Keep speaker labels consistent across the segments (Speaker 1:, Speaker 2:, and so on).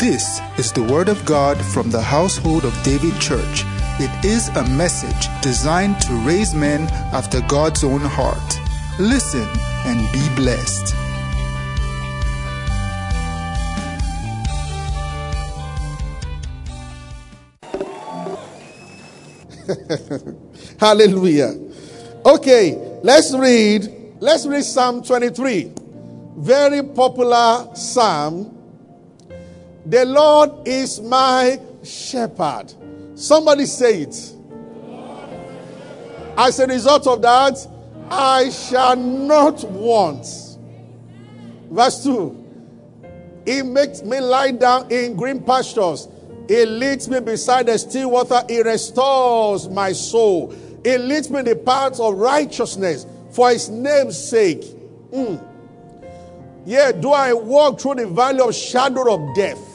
Speaker 1: This is the Word of God from the household of David Church. It is a message designed to raise men after God's own heart. Listen and be blessed.
Speaker 2: Hallelujah. Okay, let's read. Let's read Psalm 23. Very popular psalm. The Lord is my shepherd. Somebody say it. As a result of that, I shall not want. Verse 2. He makes me lie down in green pastures. He leads me beside the still water. He restores my soul. He leads me in the paths of righteousness for his name's sake. Mm. Yeah, do I walk through the valley of shadow of death?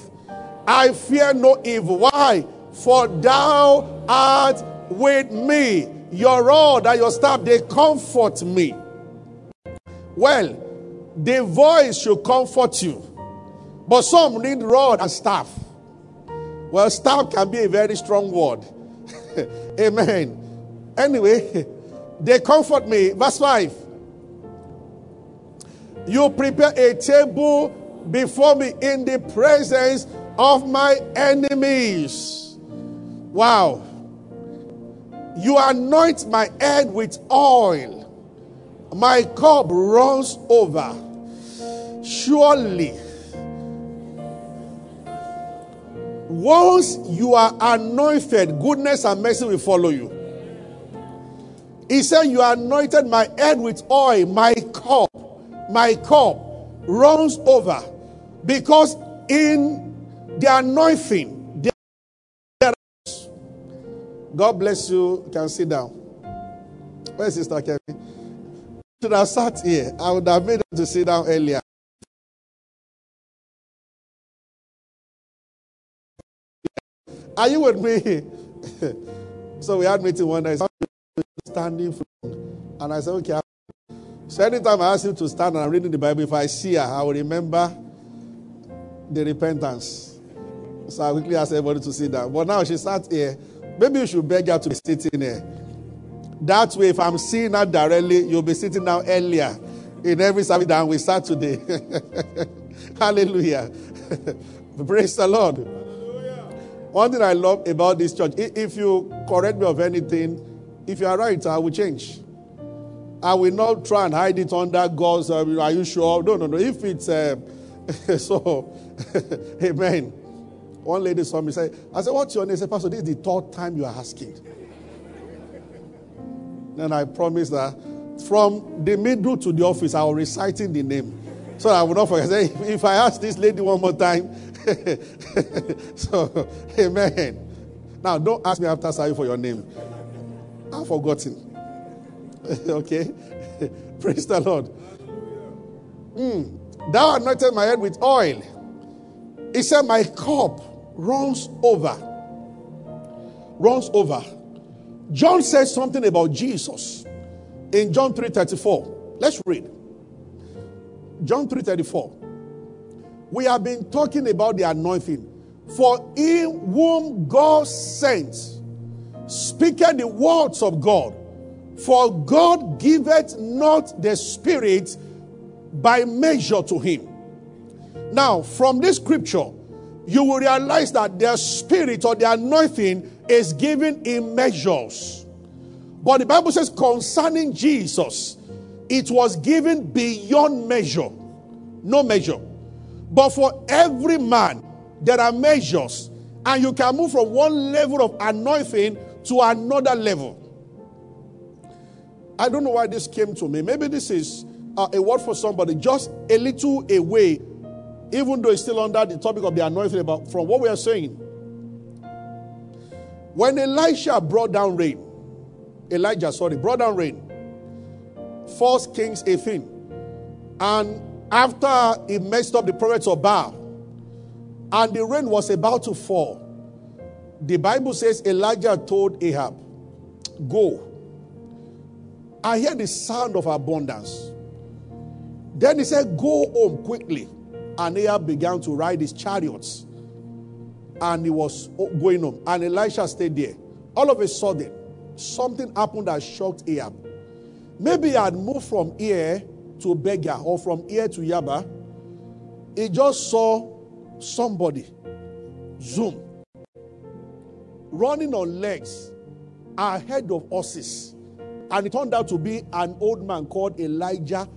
Speaker 2: I fear no evil. Why? For thou art with me. Your rod and your staff, they comfort me. Well, the voice should comfort you. But some need rod and staff. Well, staff can be a very strong word. Amen. Anyway, they comfort me. Verse 5. You prepare a table before me in the presence of my enemies. Wow. You anoint my head with oil. My cup runs over. Surely, once you are anointed, goodness and mercy will follow you. He said, You anointed my head with oil, my cup, my cup runs over. Because in the anointing, there God bless you. you. Can sit down. Where's Sister Kevin? Should have sat here. I would have made her to sit down earlier. Are you with me? so we had meeting one day. Standing front. And I said, okay. So anytime I ask him to stand and I'm reading the Bible, if I see her, I will remember the repentance. So I quickly asked everybody to sit down. But now she sat here. Maybe you should beg her to be sitting here. That way, if I'm seeing her directly, you'll be sitting down earlier in every service that we start today. Hallelujah. Praise the Lord. One thing I love about this church, if you correct me of anything, if you are right, I will change. I will not try and hide it under God's. Uh, are you sure? No, no, no. If it's uh, so, amen. One lady saw me say, I said, What's your name? I said, Pastor, this is the third time you are asking. then I promised that from the middle to the office, I will reciting the name. So I would not forget. Say, if I ask this lady one more time, so amen. Now don't ask me after sorry for your name. I've forgotten. okay? Praise the Lord. Mm. Thou anointed my head with oil. He said, My cup runs over. Runs over. John says something about Jesus in John 3:34. Let's read. John 3:34. We have been talking about the anointing. For in whom God sent, speaketh the words of God. For God giveth not the Spirit by measure to him. Now, from this scripture, you will realize that their Spirit or their anointing is given in measures. But the Bible says concerning Jesus, it was given beyond measure. No measure. But for every man, there are measures. And you can move from one level of anointing to another level. I don't know why this came to me. Maybe this is uh, a word for somebody, just a little away, even though it's still under the topic of the anointing, but from what we are saying. When Elisha brought down rain, Elijah, sorry, brought down rain, First Kings 18, and after he messed up the prophets of Baal, and the rain was about to fall, the Bible says Elijah told Ahab, Go. I hear the sound of abundance. Then he said, Go home quickly. And Ahab began to ride his chariots and he was going home. And Elisha stayed there. All of a sudden, something happened that shocked Ahab. Maybe he had moved from here to Berger or from here to Yaba. He just saw somebody zoom running on legs ahead of horses. And it turned out to be an old man called Elijah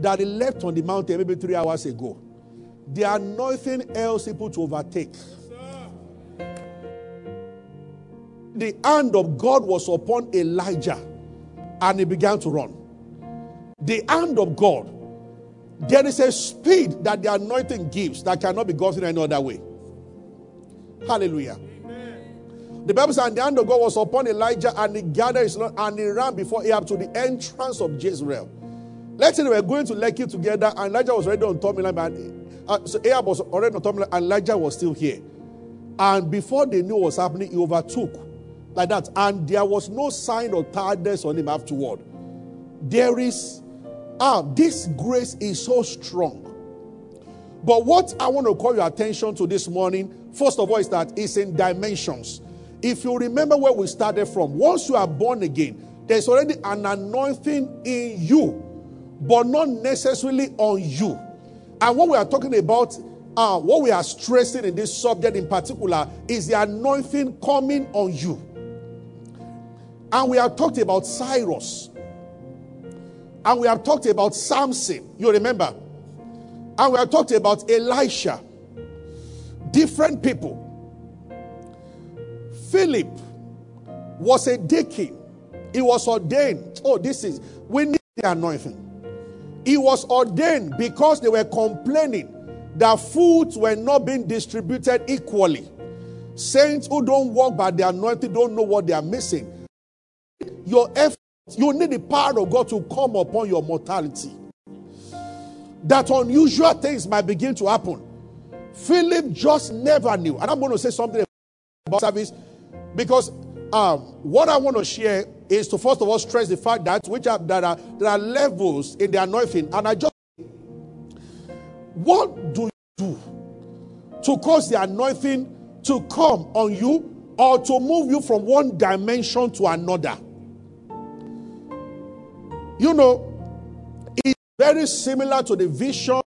Speaker 2: that he left on the mountain maybe three hours ago. There are nothing else able to overtake. The hand of God was upon Elijah and he began to run. The hand of God. There is a speed that the anointing gives that cannot be gotten any other way. Hallelujah. The Bible says, and the hand of God was upon Elijah, and he gathered his Lord, and he ran before Ahab to the entrance of Jezreel. Let's say they were going to Lekki together, and Elijah was already on top and uh, so Ahab was already and Elijah was still here. And before they knew what was happening, he overtook like that, and there was no sign of tiredness on him afterward. There is, ah, this grace is so strong. But what I want to call your attention to this morning, first of all, is that it's in dimensions. If you remember where we started from, once you are born again, there's already an anointing in you, but not necessarily on you. And what we are talking about, uh, what we are stressing in this subject in particular, is the anointing coming on you. And we have talked about Cyrus. And we have talked about Samson. You remember? And we have talked about Elisha. Different people. Philip was a deacon. He was ordained. Oh, this is, we need the anointing. He was ordained because they were complaining that foods were not being distributed equally. Saints who don't walk by the anointing don't know what they are missing. Your effort, you need the power of God to come upon your mortality. That unusual things might begin to happen. Philip just never knew. And I'm going to say something about service because um, what I want to share is to first of all stress the fact that which are, there are there are levels in the anointing, and I just what do you do to cause the anointing to come on you or to move you from one dimension to another? You know, it's very similar to the vision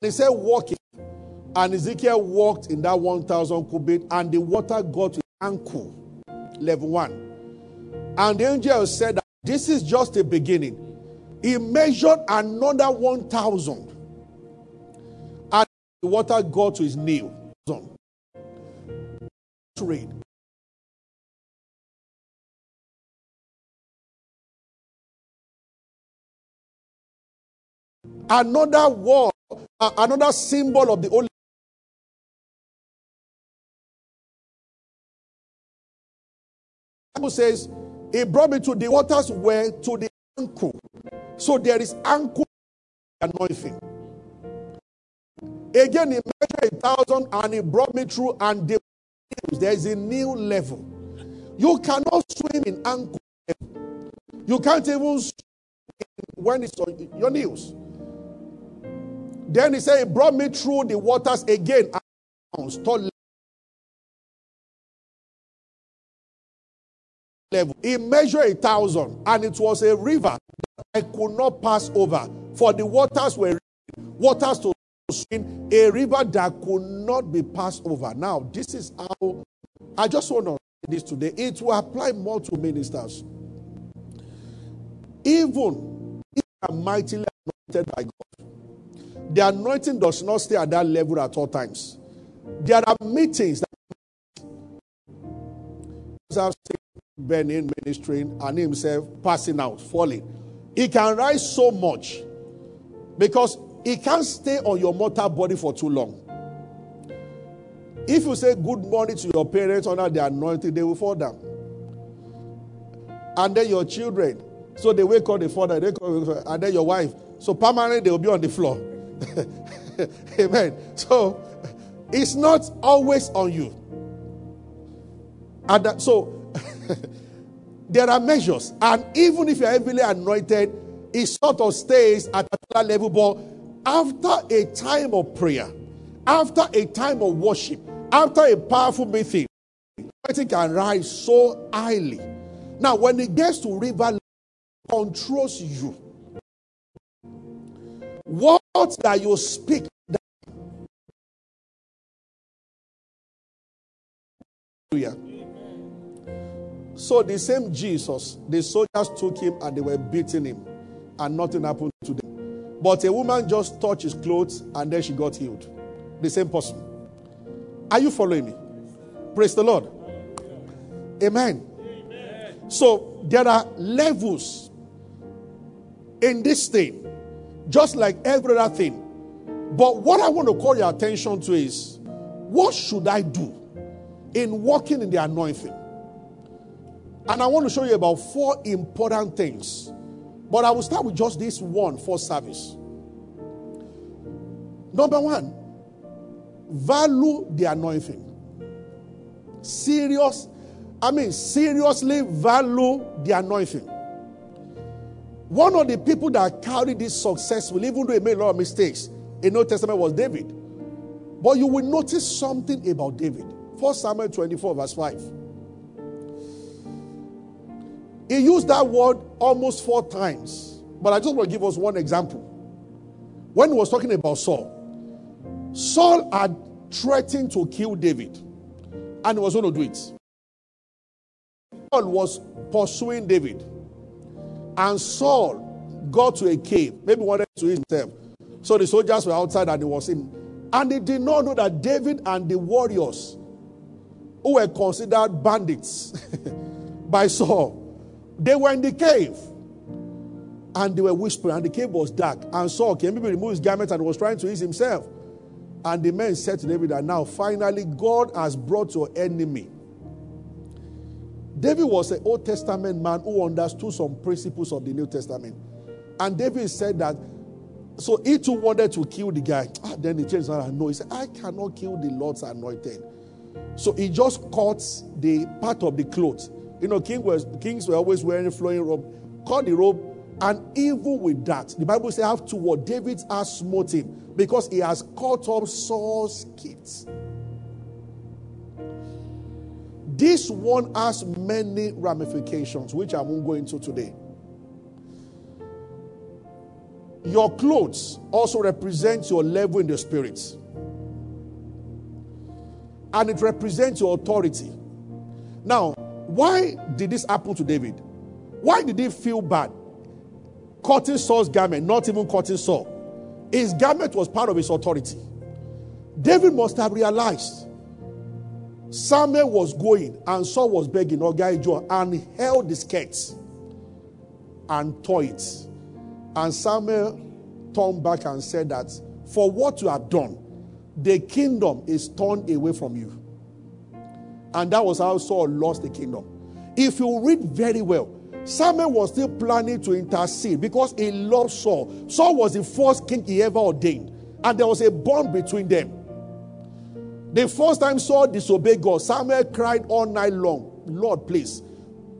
Speaker 2: They said walking. And Ezekiel walked in that 1,000 cubit, and the water got to ankle, level one. And the angel said that this is just a beginning. He measured another 1,000, and the water got to his knee. Read. Another uh, another symbol of the Holy Bible says, He brought me to the waters where to the ankle. So there is ankle anointing. Again, he measured a thousand and he brought me through, and the, there is a new level. You cannot swim in ankle. You can't even swim when it's on your knees. Then he said, He brought me through the waters again. Level. He measured a thousand, and it was a river that I could not pass over. For the waters were waters to swim, a river that could not be passed over. Now, this is how I just want to say this today. It will apply more to ministers. Even if you are mightily anointed by God, the anointing does not stay at that level at all times. There are meetings that Benny Hinn ministering and himself passing out, falling. He can rise so much because he can't stay on your mortal body for too long. If you say good morning to your parents under the anointing, they will fall down. And then your children, so they wake up, fall down, they call, and then your wife, so permanently they will be on the floor. Amen. So it's not always on you. And that, so there are measures. And even if you're heavily anointed, it sort of stays at that level. But after a time of prayer, after a time of worship, after a powerful meeting, it can rise so highly. Now, when it gets to river, controls you. What that you speak So the same Jesus, the soldiers took him and they were beating him, and nothing happened to them. But a woman just touched his clothes and then she got healed. The same person. Are you following me? Praise the Lord. Amen. Amen. So there are levels in this thing, just like every other thing. But what I want to call your attention to is what should I do in walking in the anointing? And I want to show you about four important things. But I will start with just this one for service. Number one, value the anointing. Serious, I mean, seriously value the anointing. One of the people that carried this successful, even though he made a lot of mistakes in Old Testament, was David. But you will notice something about David. 1 Samuel 24, verse 5. He used that word almost four times. But I just want to give us one example. When he was talking about Saul, Saul had threatened to kill David, and he was going to do it. Saul was pursuing David, and Saul got to a cave, maybe wanted to eat himself. So the soldiers were outside, and he was in. And they did not know that David and the warriors, who were considered bandits by Saul, they were in the cave and they were whispering, and the cave was dark. And Saul came, maybe removed his garment and was trying to ease himself. And the men said to David that now finally God has brought your enemy. David was an Old Testament man who understood some principles of the New Testament. And David said that, so he too wanted to kill the guy. Ah, then he changed his mind. No, he said, I cannot kill the Lord's anointed. So he just cut the part of the clothes you know, king was, kings were always wearing flowing robe. Cut the robe, and even with that, the Bible says afterward, David has smote him because he has cut off Saul's kids. This one has many ramifications, which I won't go into today. Your clothes also represent your level in the spirit. And it represents your authority. Now, why did this happen to David? Why did he feel bad? Cutting Saul's garment, not even cutting Saul. His garment was part of his authority. David must have realized Samuel was going and Saul was begging Ogaijo and he held the skirts and tore it. And Samuel turned back and said that for what you have done, the kingdom is turned away from you. And that was how Saul lost the kingdom. If you read very well, Samuel was still planning to intercede because he loved Saul. Saul was the first king he ever ordained, and there was a bond between them. The first time Saul disobeyed God, Samuel cried all night long, Lord, please.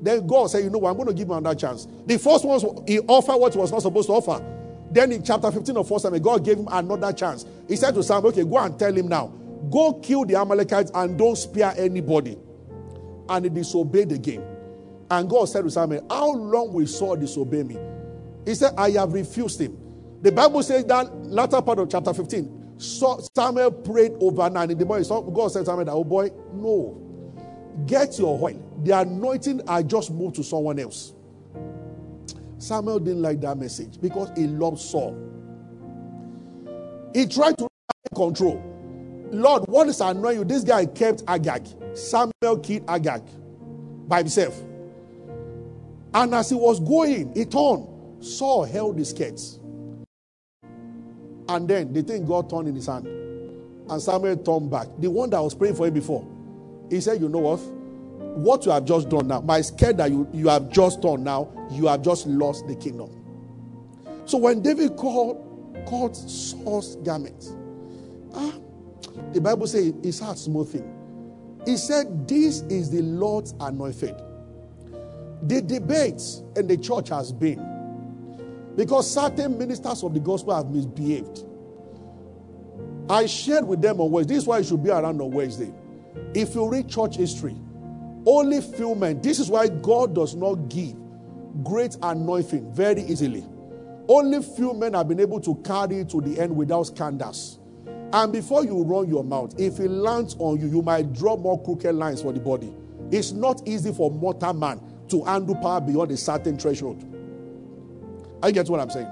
Speaker 2: Then God said, You know what? I'm going to give him another chance. The first one, he offered what he was not supposed to offer. Then in chapter 15 of 1 Samuel, God gave him another chance. He said to Samuel, Okay, go and tell him now. Go kill the Amalekites and don't spare anybody. And he disobeyed again. And God said to Samuel, How long will Saul disobey me? He said, I have refused him. The Bible says that latter part of chapter 15. So Samuel prayed overnight the morning. God said Samuel, Oh boy, no. Get your oil. The anointing I just moved to someone else. Samuel didn't like that message because he loved Saul. He tried to control. Lord, what is annoying you? This guy kept Agag. Samuel killed Agag by himself. And as he was going, he turned. Saul held his skirts. And then the thing God turned in his hand. And Samuel turned back. The one that was praying for him before. He said, You know what? What you have just done now, my skirt that you, you have just done now, you have just lost the kingdom. So when David called, called Saul's garment, ah, the Bible says heart smote him. He said, This is the Lord's anointed. The debates in the church has been because certain ministers of the gospel have misbehaved. I shared with them on Wednesday. This is why you should be around on Wednesday. If you read church history, only few men, this is why God does not give great anointing very easily. Only few men have been able to carry to the end without scandals. And before you run your mouth, if it lands on you, you might draw more crooked lines for the body. It's not easy for mortal man to handle power beyond a certain threshold. I get what I'm saying.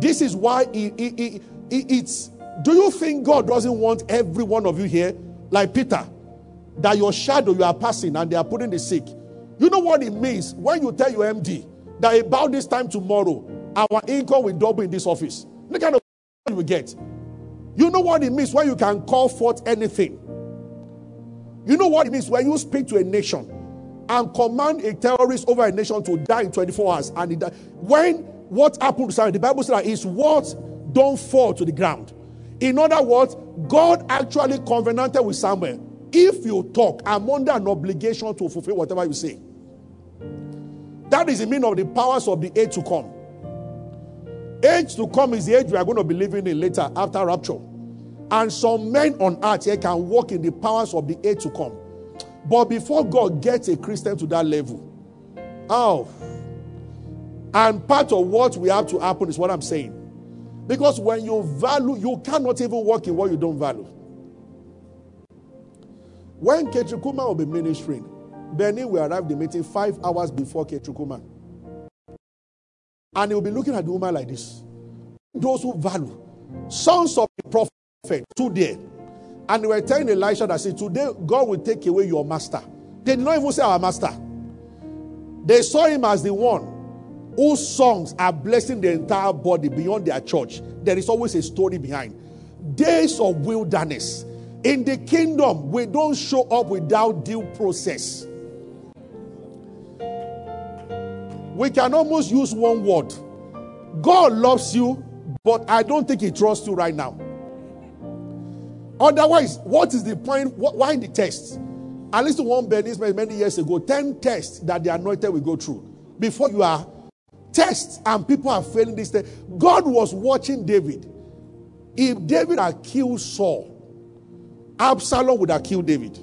Speaker 2: This is why it, it, it, it's. Do you think God doesn't want every one of you here, like Peter, that your shadow you are passing and they are putting the sick? You know what it means when you tell your MD that about this time tomorrow, our income will double in this office. Look kind of will get. You know what it means when you can call forth anything. You know what it means when you speak to a nation and command a terrorist over a nation to die in 24 hours. And when what happened to Samuel, the Bible says that his words don't fall to the ground. In other words, God actually covenanted with Samuel. If you talk, I'm under an obligation to fulfill whatever you say. That is the meaning of the powers of the age to come. Age to come is the age we are going to be living in later after rapture. And some men on earth here can walk in the powers of the age to come. But before God gets a Christian to that level, oh, and part of what we have to happen is what I'm saying. Because when you value, you cannot even work in what you don't value. When Kathryn Kuhlman will be ministering, Benny will arrive the meeting five hours before Kathryn Kuhlman. And he will be looking at the woman like this. Those who value. Sons of the prophet, two there. And they were telling Elisha that, say, today God will take away your master. They did not even say our master. They saw him as the one whose songs are blessing the entire body beyond their church. There is always a story behind. Days of wilderness. In the kingdom, we don't show up without due process. We can almost use one word God loves you, but I don't think He trusts you right now. Otherwise, what is the point? Why the test? At least one Bernice many years ago, 10 tests that the anointed will go through before you are tests and people are failing this test. God was watching David. If David had killed Saul, Absalom would have killed David.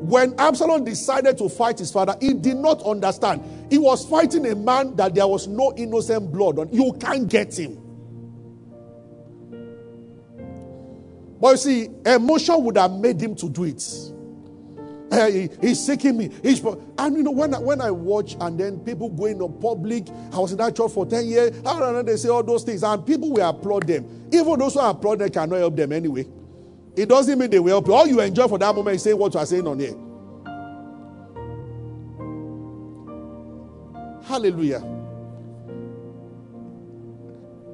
Speaker 2: When Absalom decided to fight his father, he did not understand. He was fighting a man that there was no innocent blood on. You can't get him. But you see, emotion would have made him to do it. Uh, he, he's seeking me. He's, and you know, when I, when I watch and then people going on public, I was in that church for 10 years, and they say all those things, and people will applaud them. Even those who applaud them cannot help them anyway. It doesn't mean they will help you. All you enjoy for that moment is saying what you are saying on here. Hallelujah.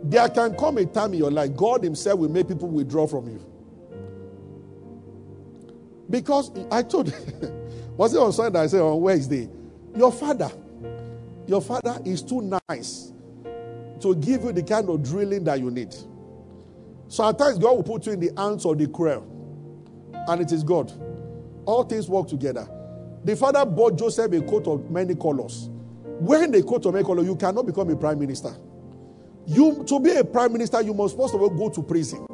Speaker 2: There can come a time in your life, God Himself will make people withdraw from you. Because I told, was it on Sunday? I said on Wednesday, your father, your father is too nice to give you the kind of drilling that you need. So at times God will put you in the hands of the cruel, and it is God. All things work together. The father bought Joseph a coat of many colors. Wearing the coat of many colors, you cannot become a prime minister. You to be a prime minister, you must first of all go to prison,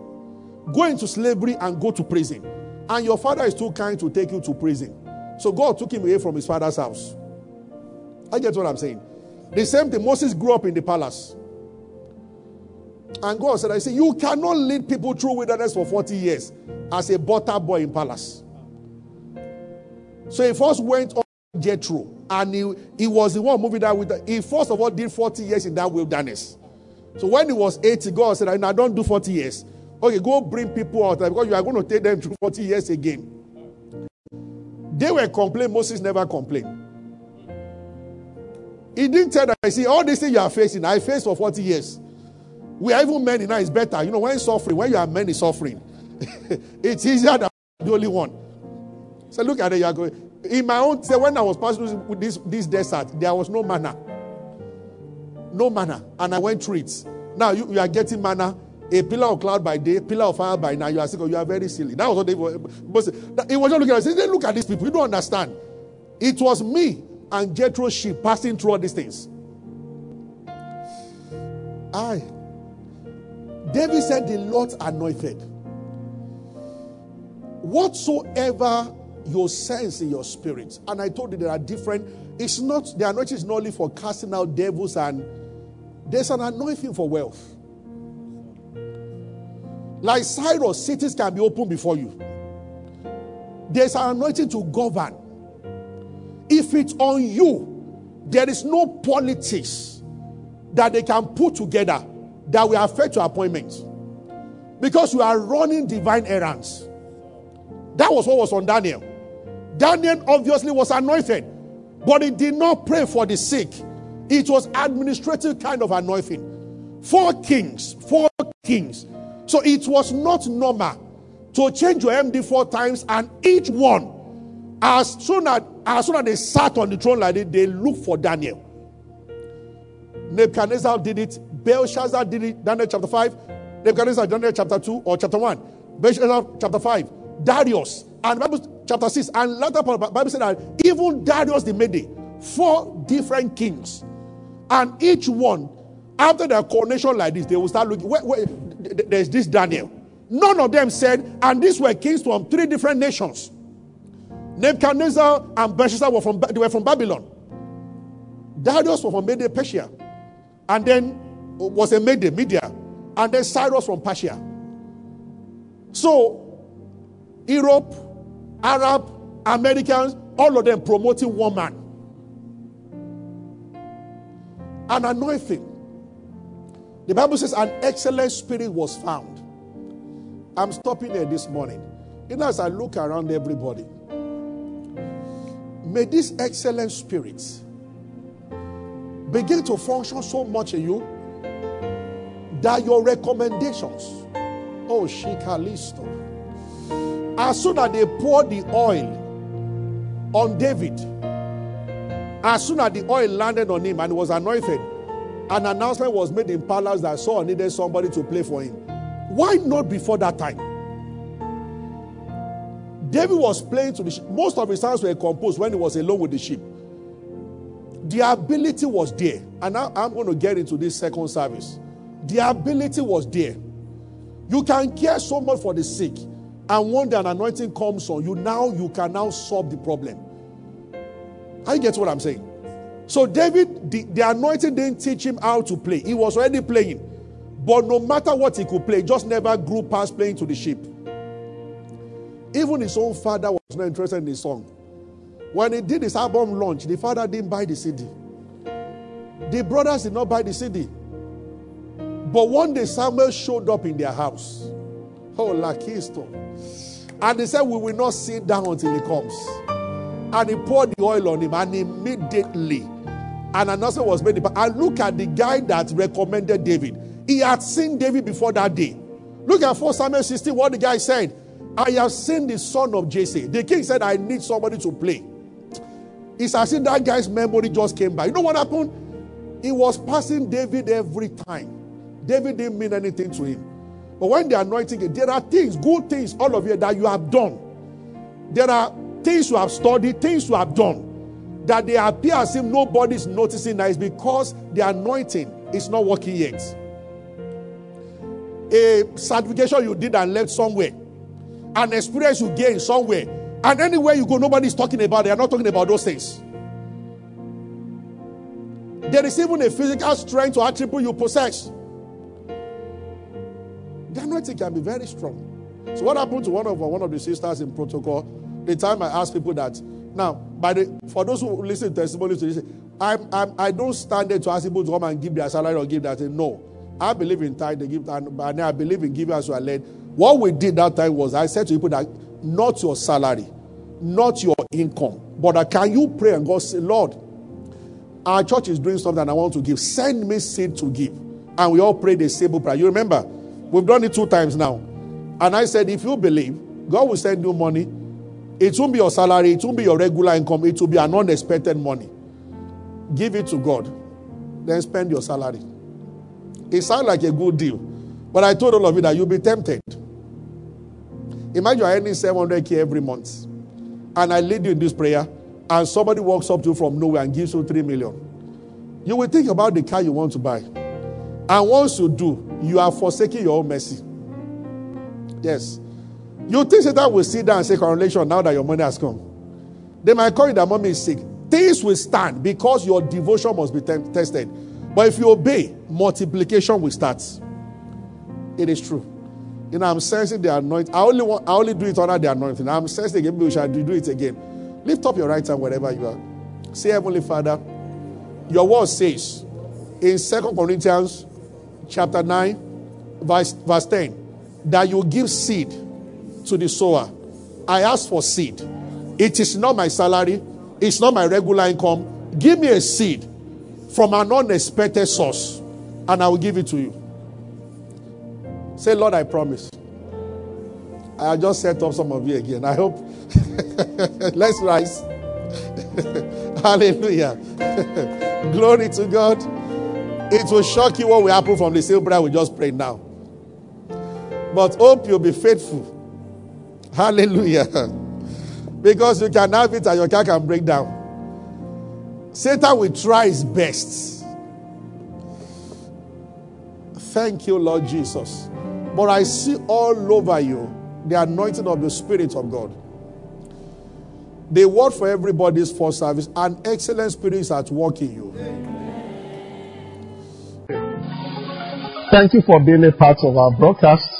Speaker 2: go into slavery, and go to prison. And your father is too kind to take you to prison. So God took him away from his father's house. I get what I'm saying. The same thing, Moses grew up in the palace. And God said, I say, you cannot lead people through wilderness for 40 years as a butter boy in palace. So he first went on Jethro, and he, he was the one moving that with. He first of all did 40 years in that wilderness. So when he was 80, God said, I don't do 40 years. Okay, go bring people out because you are going to take them through 40 years again. They were complaining, Moses never complained. He didn't tell that, I see, all these things you are facing, I faced for 40 years. We are even men now, it's better. You know, when suffering, when you are men, suffering, it's easier than the only one. So look at it, you are going. In my own, say, when I was passing through this, this desert, there was no manna. No manna. And I went through it. Now you, you are getting manna A pillar of cloud by day, pillar of fire by night. You are sick, you are very silly. That was what they were. It was just looking at it. Look at these people. You don't understand. It was me and Jethro's sheep passing through all these things. I. David said, The Lord's anointed. Whatsoever your sense in your spirit, and I told you there are different, it's not, the anointing is not only for casting out devils, and there's an anointing for wealth. Like Cyrus, cities can be opened before you. There's an anointing to govern. If it's on you, there is no politics that they can put together that will affect your appointment. Because you are running divine errands. That was what was on Daniel. Daniel obviously was anointed, but he did not pray for the sick. It was administrative kind of anointing. Four kings, four kings. So it was not normal to change your MD four times, and each one, as soon as as soon as they sat on the throne like that, they looked for Daniel. Nebuchadnezzar did it, Belshazzar did it, Daniel chapter 5, Nebuchadnezzar, Daniel chapter 2 or chapter 1, Belshazzar chapter 5, Darius, and Bible chapter 6, and later part of Bible said that even Darius the Mede, four different kings, and each one, after the coronation like this, they will start looking. Wait, wait, there's this Daniel. None of them said, and these were kings from three different nations. Nebuchadnezzar and Belshazzar were from, they were from Babylon. Darius was from Media, Persia. And then was a Media, Media. And then Cyrus from Persia. So, Europe, Arab, Americans, all of them promoting one man. An anointing. The Bible says an excellent spirit was found. I'm stopping here this morning. You know, as I look around everybody, may this excellent spirit begin to function so much in you that your recommendations, oh, Shikalisto, as soon as they poured the oil on David, as soon as the oil landed on him and was anointed, an announcement was made in palace that Saul needed somebody to play for him. Why not before that time? David was playing to the sheep. Most of his songs were composed when he was alone with the sheep. The ability was there. And now I'm going to get into this second service. The ability was there. You can care so much for the sick. And when the anointing comes on you, now you can now solve the problem. I get what I'm saying. So David, the, the anointing didn't teach him how to play. He was already playing. But no matter what he could play, just never grew past playing to the sheep. Even his own father was not interested in his song. When he did his album launch, the father didn't buy the CD. The brothers did not buy the CD. But one day Samuel showed up in their house. Oh, Lakisto. And they said, We will not sit down until he comes. And he poured the oil on him, and immediately an announcement was made. And look at the guy that recommended David. He had seen David before that day. Look at 4 Samuel 16, what the guy said. I have seen the son of Jesse. The king said, I need somebody to play. It's as if that guy's memory just came back. You know what happened? He was passing David every time. David didn't mean anything to him. But when the anointing, there are things, good things, all of you that you have done. There are things you have studied, things you have done, that they appear as if nobody's noticing that is because the anointing is not working yet. A certification you did and left somewhere, an experience you gained somewhere, and anywhere you go, nobody's talking about it. They're not talking about those things. There is even a physical strength or attribute you possess. The anointing can be very strong. So, what happened to one of one of the sisters in protocol? The time I ask people that. Now, by the for those who listen to testimonies to this, I'm, I'm, I don't stand there to ask people to come and give their salary or give that. No, I believe in tithe, they give, and I believe in giving as you are led. What we did that time was I said to people that not your salary, not your income, but uh, can you pray and God say, Lord, our church is doing something and I want to give. Send me seed to give. And we all prayed the same prayer. You remember? We've done it two times now. And I said, if you believe, God will send you money. It won't be your salary, it won't be your regular income, it will be an unexpected money. Give it to God. Then spend your salary. It sounds like a good deal. But I told all of you that you'll be tempted. Imagine you're earning 700k every month, and I lead you in this prayer, and somebody walks up to you from nowhere and gives you 3 million. You will think about the car you want to buy. And once you do, you are forsaking your own mercy. Yes. You think Satan will sit down and say, Correlation, now that your money has come. They might call you that mommy is sick. Things will stand because your devotion must be te- tested. But if you obey, multiplication will start. It is true. You know, I'm sensing the anointing. I only want, I only do it under the anointing. I'm sensing again, we shall do it again. Lift up your right hand wherever you are. Say, Heavenly Father, your word says in Second Corinthians chapter 9, verse, verse 10, that you give seed to the sower. I ask for seed. It is not my salary, it's not my regular income. Give me a seed from an unexpected source, and I will give it to you. Say, Lord, I promise. I just set up some of you again. I hope. Let's rise. Hallelujah. Glory to God. It will shock you what will happen from the same prayer we just prayed now. But hope you'll be faithful. Hallelujah. Because you can have it and your car can break down. Satan will try his best. Thank you, Lord Jesus. But I see all over you the anointing of the Spirit of God. The word for everybody's for service, an excellent spirit is at work in you.
Speaker 3: Thank you for being a part of our broadcast.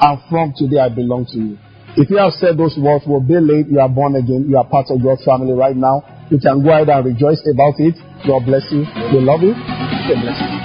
Speaker 3: and from today I belong to you. If you have said those words, will be late, you are born again, you are part of God's family right now. You can go ahead and rejoice about it. God bless you. We love you. God bless you.